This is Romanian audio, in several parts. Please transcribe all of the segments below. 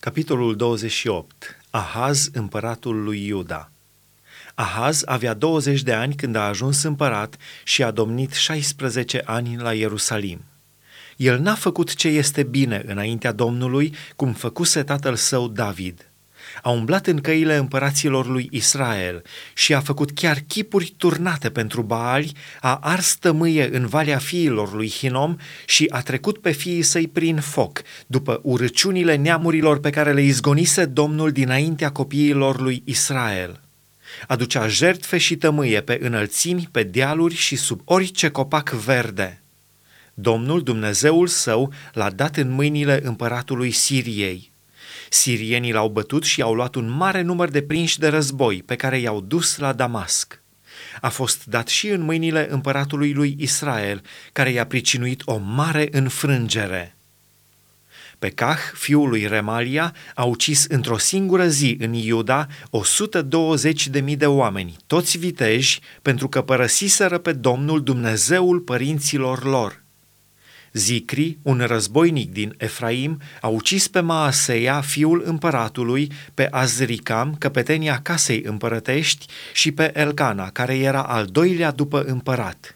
Capitolul 28. Ahaz, împăratul lui Iuda. Ahaz avea 20 de ani când a ajuns împărat și a domnit 16 ani la Ierusalim. El n-a făcut ce este bine înaintea Domnului, cum făcuse tatăl său David – a umblat în căile împăraților lui Israel și a făcut chiar chipuri turnate pentru Baali, a ars tămâie în valea fiilor lui Hinom și a trecut pe fiii săi prin foc, după urăciunile neamurilor pe care le izgonise Domnul dinaintea copiilor lui Israel. Aducea jertfe și tămâie pe înălțimi, pe dealuri și sub orice copac verde. Domnul, Dumnezeul său, l-a dat în mâinile împăratului Siriei Sirienii l-au bătut și au luat un mare număr de prinși de război pe care i-au dus la Damasc. A fost dat și în mâinile împăratului lui Israel, care i-a pricinuit o mare înfrângere. Pe Cah, fiul lui Remalia, a ucis într-o singură zi în Iuda 120 de mii de oameni, toți viteji, pentru că părăsiseră pe Domnul Dumnezeul părinților lor. Zicri, un războinic din Efraim, a ucis pe Maaseia, fiul împăratului, pe Azricam, căpetenia casei împărătești, și pe Elcana, care era al doilea după împărat.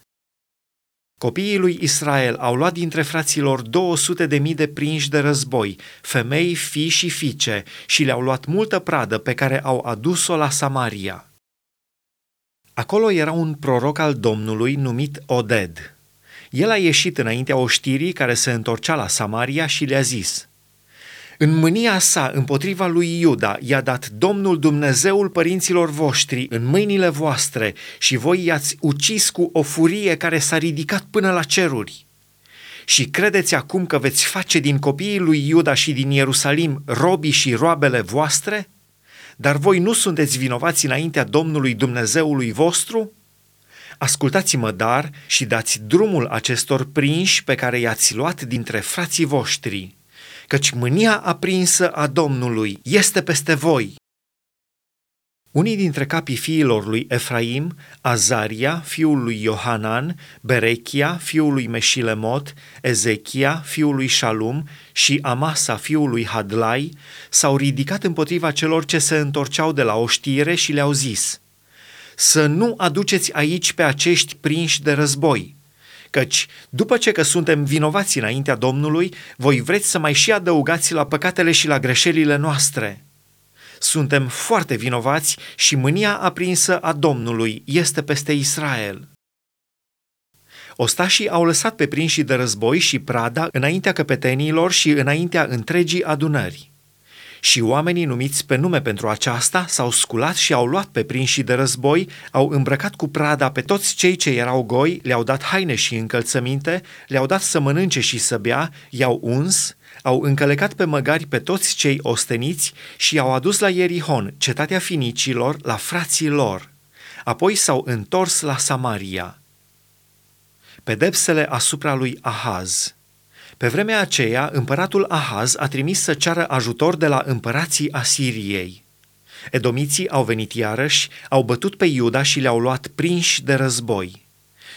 Copiii lui Israel au luat dintre fraților 200 de mii de prinși de război, femei, fii și fiice, și le-au luat multă pradă pe care au adus-o la Samaria. Acolo era un proroc al Domnului numit Oded, el a ieșit înaintea oștirii care se întorcea la Samaria și le-a zis, În mânia sa împotriva lui Iuda i-a dat Domnul Dumnezeul părinților voștri în mâinile voastre și voi i-ați ucis cu o furie care s-a ridicat până la ceruri. Și credeți acum că veți face din copiii lui Iuda și din Ierusalim robii și roabele voastre? Dar voi nu sunteți vinovați înaintea Domnului Dumnezeului vostru?' Ascultați-mă dar și dați drumul acestor prinși pe care i-ați luat dintre frații voștri, căci mânia aprinsă a Domnului este peste voi. Unii dintre capii fiilor lui Efraim, Azaria, fiul lui Iohanan, Berechia, fiul lui Meșilemot, Ezechia, fiul lui Shalum și Amasa, fiul lui Hadlai, s-au ridicat împotriva celor ce se întorceau de la oștire și le-au zis – să nu aduceți aici pe acești prinși de război, căci după ce că suntem vinovați înaintea Domnului, voi vreți să mai și adăugați la păcatele și la greșelile noastre. Suntem foarte vinovați și mânia aprinsă a Domnului este peste Israel. Ostașii au lăsat pe prinși de război și prada înaintea căpeteniilor și înaintea întregii adunări. Și oamenii numiți pe nume pentru aceasta s-au sculat și au luat pe prinși de război, au îmbrăcat cu prada pe toți cei ce erau goi, le-au dat haine și încălțăminte, le-au dat să mănânce și să bea, i-au uns, au încălecat pe măgari pe toți cei osteniți și i-au adus la Ierihon, cetatea finicilor, la frații lor. Apoi s-au întors la Samaria. Pedepsele asupra lui Ahaz – pe vremea aceea, împăratul Ahaz a trimis să ceară ajutor de la împărații Asiriei. Edomiții au venit iarăși, au bătut pe Iuda și le-au luat prinși de război.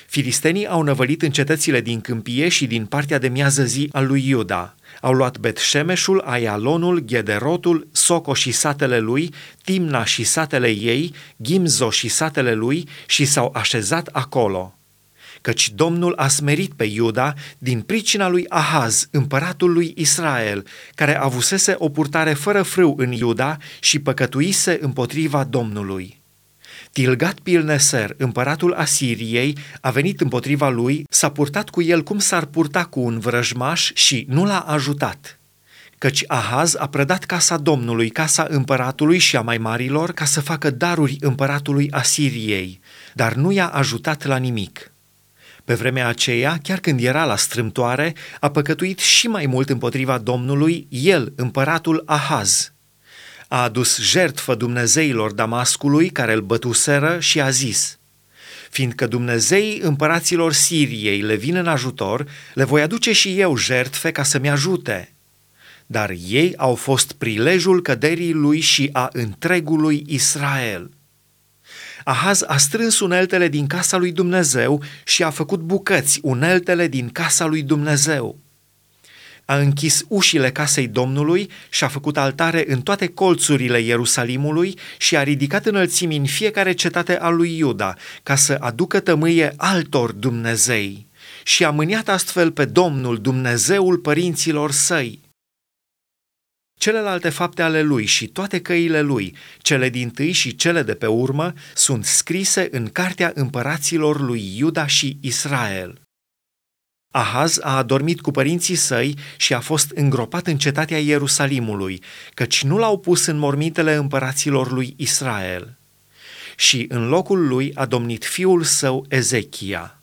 Filistenii au năvălit în cetățile din câmpie și din partea de miază zi al lui Iuda. Au luat Betșemeșul, Aialonul, Ghederotul, Soco și satele lui, Timna și satele ei, Gimzo și satele lui și s-au așezat acolo căci Domnul a smerit pe Iuda din pricina lui Ahaz, împăratul lui Israel, care avusese o purtare fără frâu în Iuda și păcătuise împotriva Domnului. Tilgat Pilneser, împăratul Asiriei, a venit împotriva lui, s-a purtat cu el cum s-ar purta cu un vrăjmaș și nu l-a ajutat. Căci Ahaz a prădat casa Domnului, casa împăratului și a mai marilor, ca să facă daruri împăratului Asiriei, dar nu i-a ajutat la nimic. Pe vremea aceea, chiar când era la strâmtoare, a păcătuit și mai mult împotriva Domnului el, împăratul Ahaz. A adus jertfă Dumnezeilor Damascului care îl bătuseră și a zis, Fiindcă Dumnezeii împăraților Siriei le vin în ajutor, le voi aduce și eu jertfe ca să-mi ajute. Dar ei au fost prilejul căderii lui și a întregului Israel. Ahaz a strâns uneltele din casa lui Dumnezeu și a făcut bucăți uneltele din casa lui Dumnezeu. A închis ușile casei Domnului și a făcut altare în toate colțurile Ierusalimului și a ridicat înălțimi în fiecare cetate a lui Iuda, ca să aducă tămâie altor Dumnezei. Și a mâniat astfel pe Domnul, Dumnezeul părinților săi. Celelalte fapte ale lui și toate căile lui, cele din tâi și cele de pe urmă, sunt scrise în cartea împăraților lui Iuda și Israel. Ahaz a adormit cu părinții săi și a fost îngropat în cetatea Ierusalimului, căci nu l-au pus în mormintele împăraților lui Israel. Și în locul lui a domnit fiul său Ezechia.